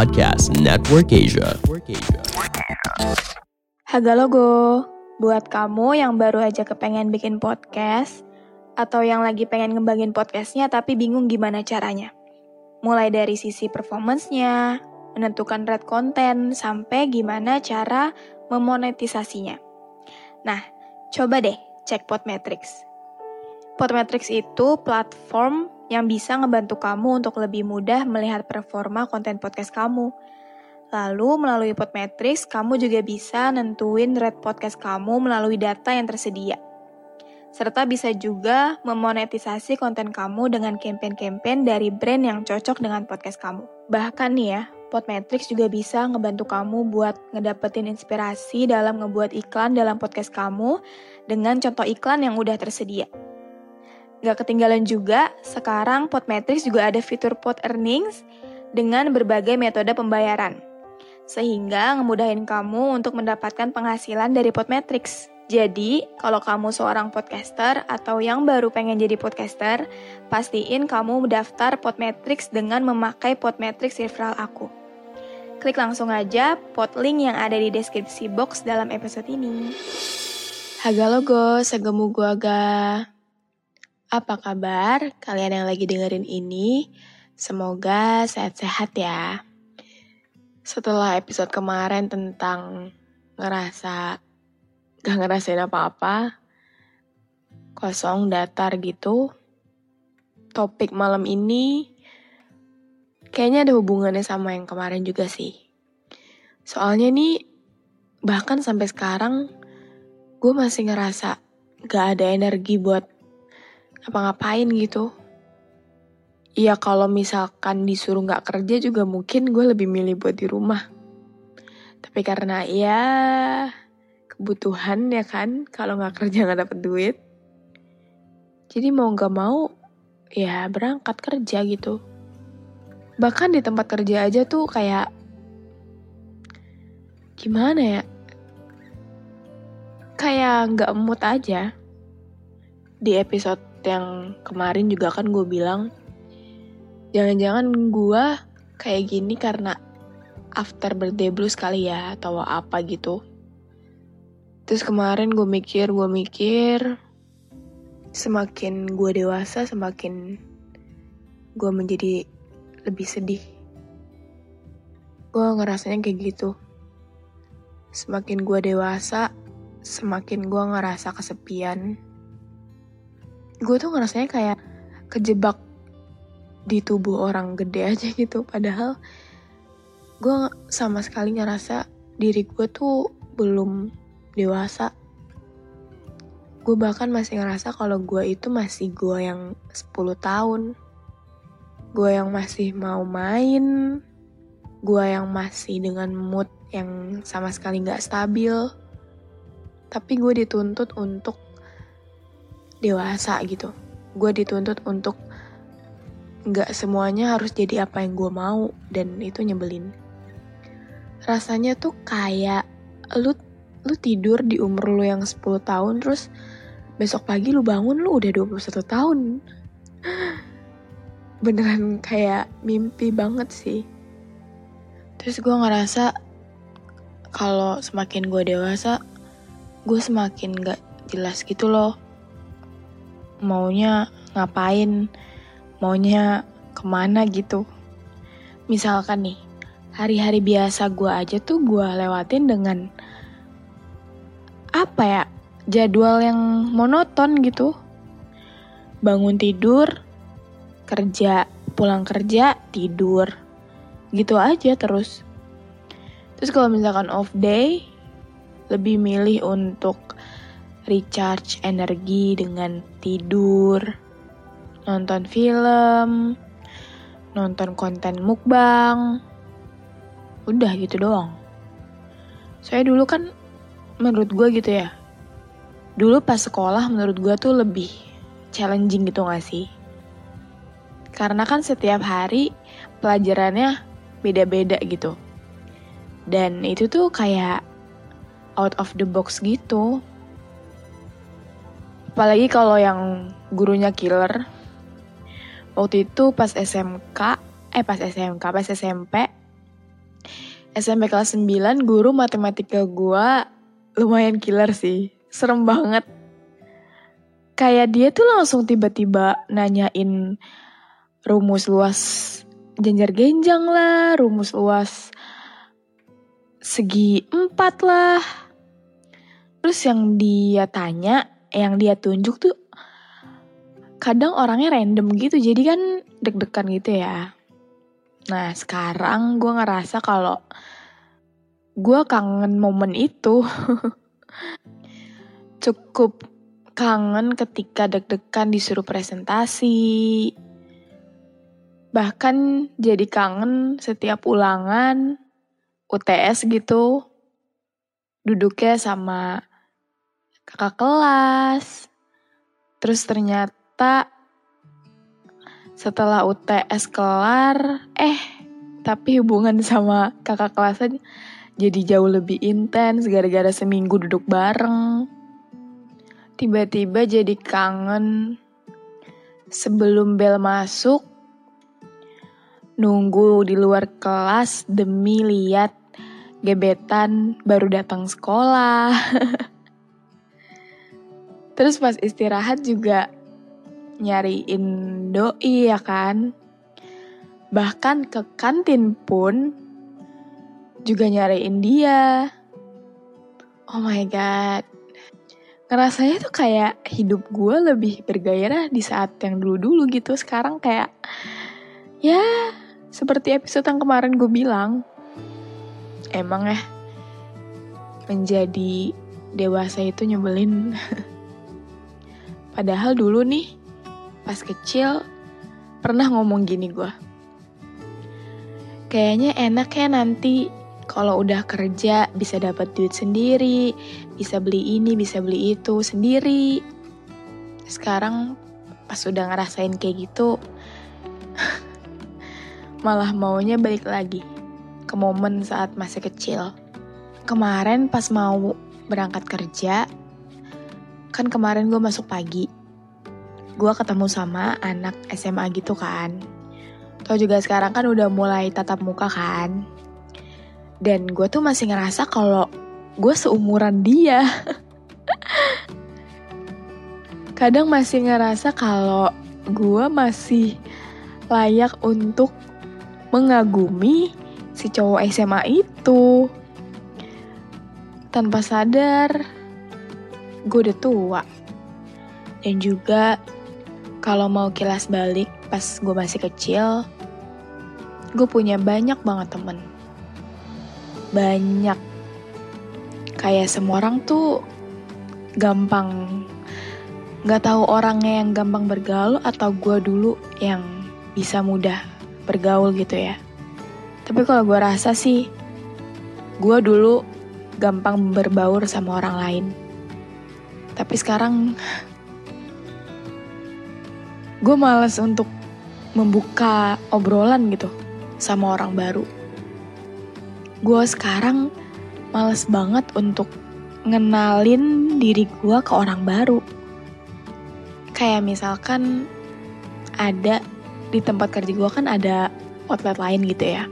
Podcast Network Asia. Haga logo, buat kamu yang baru aja kepengen bikin podcast, atau yang lagi pengen ngembangin podcastnya tapi bingung gimana caranya. Mulai dari sisi performance-nya, menentukan red content, sampai gimana cara memonetisasinya. Nah, coba deh cek Podmetrics. Podmetrics itu platform yang bisa ngebantu kamu untuk lebih mudah melihat performa konten podcast kamu. Lalu melalui Podmetrics, kamu juga bisa nentuin rate podcast kamu melalui data yang tersedia. Serta bisa juga memonetisasi konten kamu dengan campaign-campaign dari brand yang cocok dengan podcast kamu. Bahkan nih ya, Podmetrics juga bisa ngebantu kamu buat ngedapetin inspirasi dalam ngebuat iklan dalam podcast kamu dengan contoh iklan yang udah tersedia. Gak ketinggalan juga, sekarang Podmetrics juga ada fitur Pod Earnings dengan berbagai metode pembayaran. Sehingga ngemudahin kamu untuk mendapatkan penghasilan dari Podmetrics. Jadi, kalau kamu seorang podcaster atau yang baru pengen jadi podcaster, pastiin kamu mendaftar Podmetrics dengan memakai Podmetrics referral aku. Klik langsung aja pot link yang ada di deskripsi box dalam episode ini. Haga logo, segemu gua aga. Apa kabar kalian yang lagi dengerin ini? Semoga sehat-sehat ya. Setelah episode kemarin tentang ngerasa gak ngerasain apa-apa, kosong datar gitu, topik malam ini kayaknya ada hubungannya sama yang kemarin juga sih. Soalnya nih, bahkan sampai sekarang gue masih ngerasa gak ada energi buat ngapa-ngapain gitu. Iya kalau misalkan disuruh nggak kerja juga mungkin gue lebih milih buat di rumah. Tapi karena ya kebutuhan ya kan, kalau nggak kerja nggak dapet duit. Jadi mau nggak mau ya berangkat kerja gitu. Bahkan di tempat kerja aja tuh kayak gimana ya? Kayak nggak mood aja. Di episode yang kemarin juga kan gue bilang jangan-jangan gue kayak gini karena after birthday blues kali ya atau apa gitu. Terus kemarin gue mikir gue mikir semakin gue dewasa semakin gue menjadi lebih sedih. Gue ngerasanya kayak gitu. Semakin gue dewasa semakin gue ngerasa kesepian gue tuh ngerasanya kayak kejebak di tubuh orang gede aja gitu. Padahal gue sama sekali ngerasa diri gue tuh belum dewasa. Gue bahkan masih ngerasa kalau gue itu masih gue yang 10 tahun. Gue yang masih mau main. Gue yang masih dengan mood yang sama sekali gak stabil. Tapi gue dituntut untuk dewasa gitu. Gue dituntut untuk nggak semuanya harus jadi apa yang gue mau dan itu nyebelin. Rasanya tuh kayak lu lu tidur di umur lu yang 10 tahun terus besok pagi lu bangun lu udah 21 tahun. Beneran kayak mimpi banget sih. Terus gue ngerasa kalau semakin gue dewasa, gue semakin gak jelas gitu loh maunya ngapain, maunya ke mana gitu. Misalkan nih, hari-hari biasa gue aja tuh gue lewatin dengan apa ya, jadwal yang monoton gitu. Bangun tidur, kerja, pulang kerja, tidur. Gitu aja terus. Terus kalau misalkan off day, lebih milih untuk recharge energi dengan tidur, nonton film, nonton konten mukbang. Udah gitu doang. Saya dulu kan menurut gue gitu ya. Dulu pas sekolah menurut gue tuh lebih challenging gitu gak sih? Karena kan setiap hari pelajarannya beda-beda gitu. Dan itu tuh kayak out of the box gitu. Apalagi kalau yang gurunya killer. Waktu itu pas SMK, eh pas SMK, pas SMP, SMP kelas 9 guru matematika gue lumayan killer sih. Serem banget. Kayak dia tuh langsung tiba-tiba nanyain rumus luas janjar genjang lah, rumus luas segi empat lah. Terus yang dia tanya, yang dia tunjuk tuh kadang orangnya random gitu, jadi kan deg-degan gitu ya. Nah sekarang gue ngerasa kalau gue kangen momen itu. Cukup kangen ketika deg-degan disuruh presentasi, Bahkan jadi kangen setiap ulangan UTS gitu. Duduknya sama kakak kelas. Terus ternyata setelah UTS kelar, eh tapi hubungan sama kakak kelasnya jadi jauh lebih intens gara-gara seminggu duduk bareng. Tiba-tiba jadi kangen sebelum bel masuk nunggu di luar kelas demi lihat gebetan baru datang sekolah. Terus pas istirahat juga nyariin doi ya kan. Bahkan ke kantin pun juga nyariin dia. Oh my god. Ngerasanya tuh kayak hidup gue lebih bergairah di saat yang dulu-dulu gitu. Sekarang kayak ya seperti episode yang kemarin gue bilang, emang ya menjadi dewasa itu nyebelin. Padahal dulu nih, pas kecil pernah ngomong gini gue. Kayaknya enak ya nanti kalau udah kerja bisa dapat duit sendiri, bisa beli ini, bisa beli itu sendiri. Sekarang pas udah ngerasain kayak gitu, malah maunya balik lagi ke momen saat masih kecil. Kemarin pas mau berangkat kerja, kan kemarin gue masuk pagi. Gue ketemu sama anak SMA gitu kan. Tau juga sekarang kan udah mulai tatap muka kan. Dan gue tuh masih ngerasa kalau gue seumuran dia. Kadang masih ngerasa kalau gue masih layak untuk mengagumi si cowok SMA itu. Tanpa sadar, gue udah tua. Dan juga kalau mau kilas balik pas gue masih kecil, gue punya banyak banget temen. Banyak. Kayak semua orang tuh gampang Gak tahu orangnya yang gampang bergaul atau gue dulu yang bisa mudah bergaul gitu ya. Tapi kalau gue rasa sih, gue dulu gampang berbaur sama orang lain. Tapi sekarang gue males untuk membuka obrolan gitu sama orang baru. Gue sekarang males banget untuk ngenalin diri gue ke orang baru. Kayak misalkan ada di tempat kerja gue kan ada outlet lain gitu ya.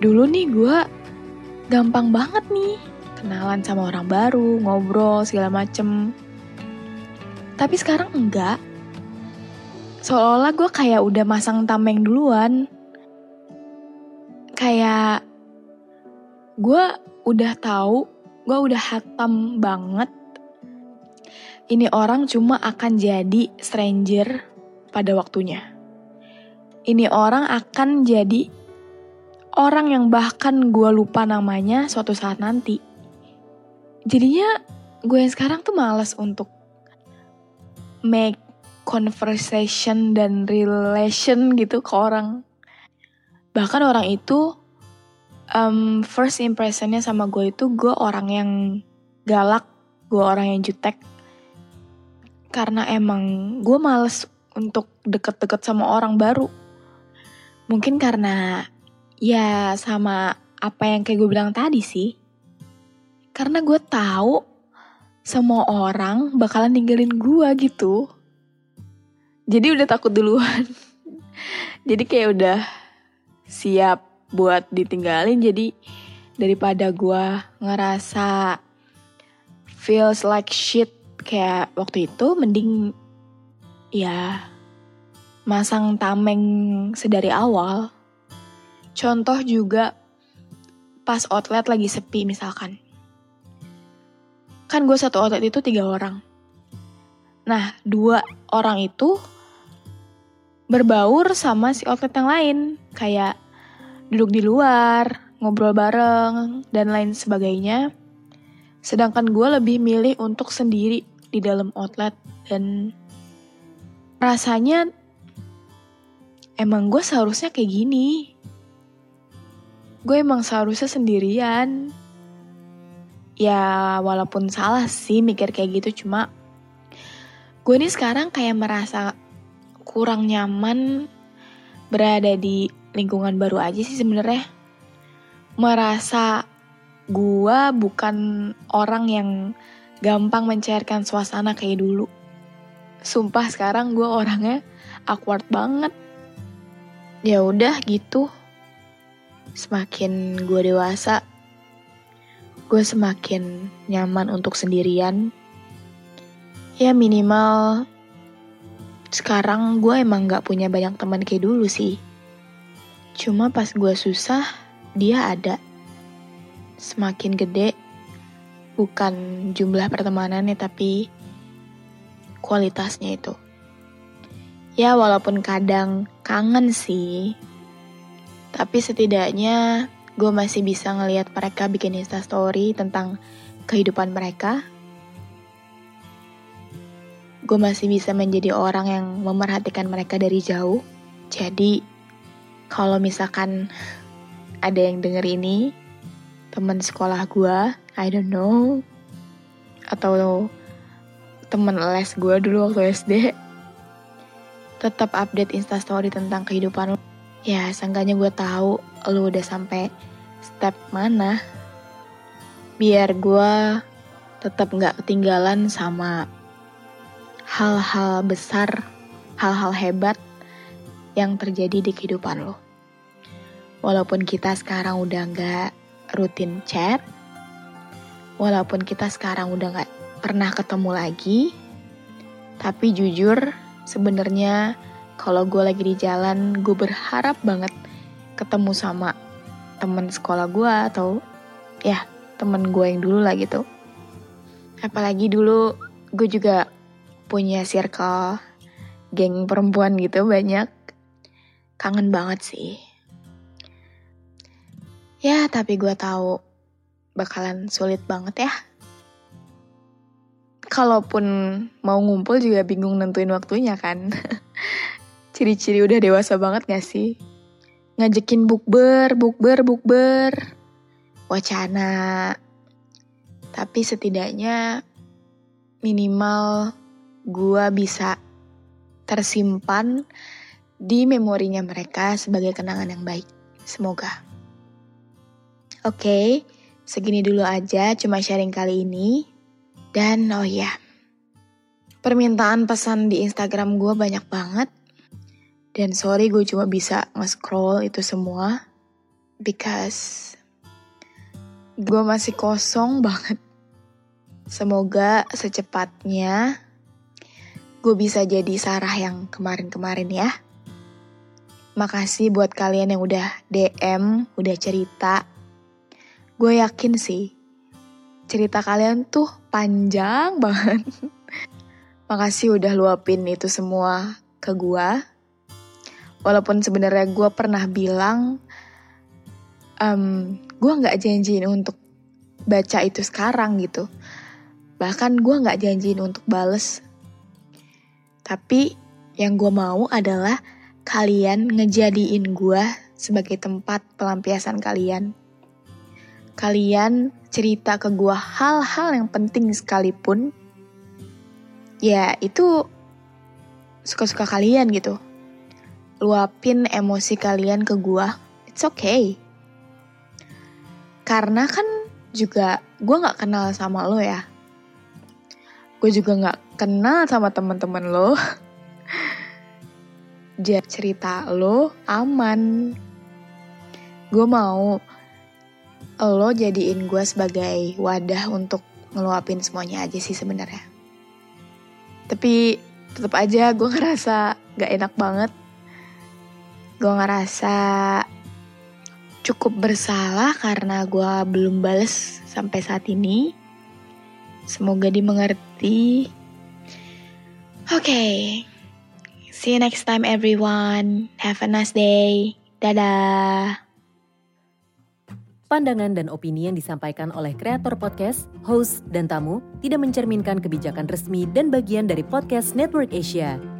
Dulu nih gue gampang banget nih kenalan sama orang baru, ngobrol segala macem. Tapi sekarang enggak. Seolah-olah gue kayak udah masang tameng duluan. Kayak gue udah tahu, gue udah hatam banget. Ini orang cuma akan jadi stranger pada waktunya ini orang akan jadi orang yang bahkan gue lupa namanya suatu saat nanti. Jadinya gue yang sekarang tuh males untuk make conversation dan relation gitu ke orang. Bahkan orang itu um, first impressionnya sama gue itu gue orang yang galak, gue orang yang jutek. Karena emang gue males untuk deket-deket sama orang baru. Mungkin karena ya sama apa yang kayak gue bilang tadi sih. Karena gue tahu semua orang bakalan ninggalin gue gitu. Jadi udah takut duluan. jadi kayak udah siap buat ditinggalin jadi daripada gue ngerasa feels like shit kayak waktu itu mending ya masang tameng sedari awal contoh juga pas outlet lagi sepi misalkan kan gue satu outlet itu tiga orang nah dua orang itu berbaur sama si outlet yang lain kayak duduk di luar, ngobrol bareng, dan lain sebagainya. Sedangkan gue lebih milih untuk sendiri di dalam outlet dan rasanya emang gue seharusnya kayak gini. Gue emang seharusnya sendirian. Ya walaupun salah sih mikir kayak gitu cuma gue ini sekarang kayak merasa kurang nyaman berada di lingkungan baru aja sih sebenarnya merasa gua bukan orang yang gampang mencairkan suasana kayak dulu. Sumpah sekarang gua orangnya awkward banget. Ya udah gitu. Semakin gua dewasa, gue semakin nyaman untuk sendirian. Ya minimal sekarang gue emang gak punya banyak teman kayak dulu sih. Cuma pas gue susah, dia ada. Semakin gede, bukan jumlah pertemanannya tapi kualitasnya itu. Ya walaupun kadang kangen sih, tapi setidaknya gue masih bisa ngelihat mereka bikin instastory tentang kehidupan mereka. Gue masih bisa menjadi orang yang memerhatikan mereka dari jauh. Jadi kalau misalkan ada yang denger ini, teman sekolah gue, I don't know, atau temen les gue dulu waktu SD, tetap update instastory tentang kehidupan lo. Ya, seenggaknya gue tahu lo udah sampai step mana. Biar gue tetap nggak ketinggalan sama hal-hal besar, hal-hal hebat yang terjadi di kehidupan lo. Walaupun kita sekarang udah nggak rutin chat, walaupun kita sekarang udah nggak pernah ketemu lagi, tapi jujur sebenarnya kalau gue lagi di jalan, gue berharap banget ketemu sama temen sekolah gue atau ya temen gue yang dulu lah gitu. Apalagi dulu gue juga punya circle geng perempuan gitu banyak. Kangen banget sih. Ya, tapi gue tahu bakalan sulit banget ya. Kalaupun mau ngumpul juga bingung nentuin waktunya kan. Ciri-ciri udah dewasa banget gak sih? Ngajakin bukber, bukber, bukber. Wacana. Tapi setidaknya minimal gue bisa tersimpan di memorinya mereka sebagai kenangan yang baik. Semoga. Oke, segini dulu aja cuma sharing kali ini. Dan oh ya, permintaan pesan di Instagram gue banyak banget. Dan sorry gue cuma bisa nge-scroll itu semua. Because gue masih kosong banget. Semoga secepatnya gue bisa jadi Sarah yang kemarin-kemarin ya. Makasih buat kalian yang udah DM, udah cerita, Gue yakin sih, cerita kalian tuh panjang banget. Makasih udah luapin itu semua ke gue. Walaupun sebenarnya gue pernah bilang, um, gue nggak janjiin untuk baca itu sekarang gitu. Bahkan gue gak janjiin untuk bales. Tapi yang gue mau adalah kalian ngejadiin gue sebagai tempat pelampiasan kalian. Kalian cerita ke gue hal-hal yang penting sekalipun. Ya itu suka-suka kalian gitu. Luapin emosi kalian ke gue. It's okay. Karena kan juga gue gak kenal sama lo ya. Gue juga gak kenal sama teman-teman lo. Jadi cerita lo aman. Gue mau lo jadiin gue sebagai wadah untuk ngeluapin semuanya aja sih sebenarnya. Tapi tetap aja gue ngerasa gak enak banget. Gue ngerasa cukup bersalah karena gue belum bales sampai saat ini. Semoga dimengerti. Oke, okay. see you next time everyone. Have a nice day. Dadah. Pandangan dan opini yang disampaikan oleh kreator podcast, host, dan tamu tidak mencerminkan kebijakan resmi dan bagian dari podcast Network Asia.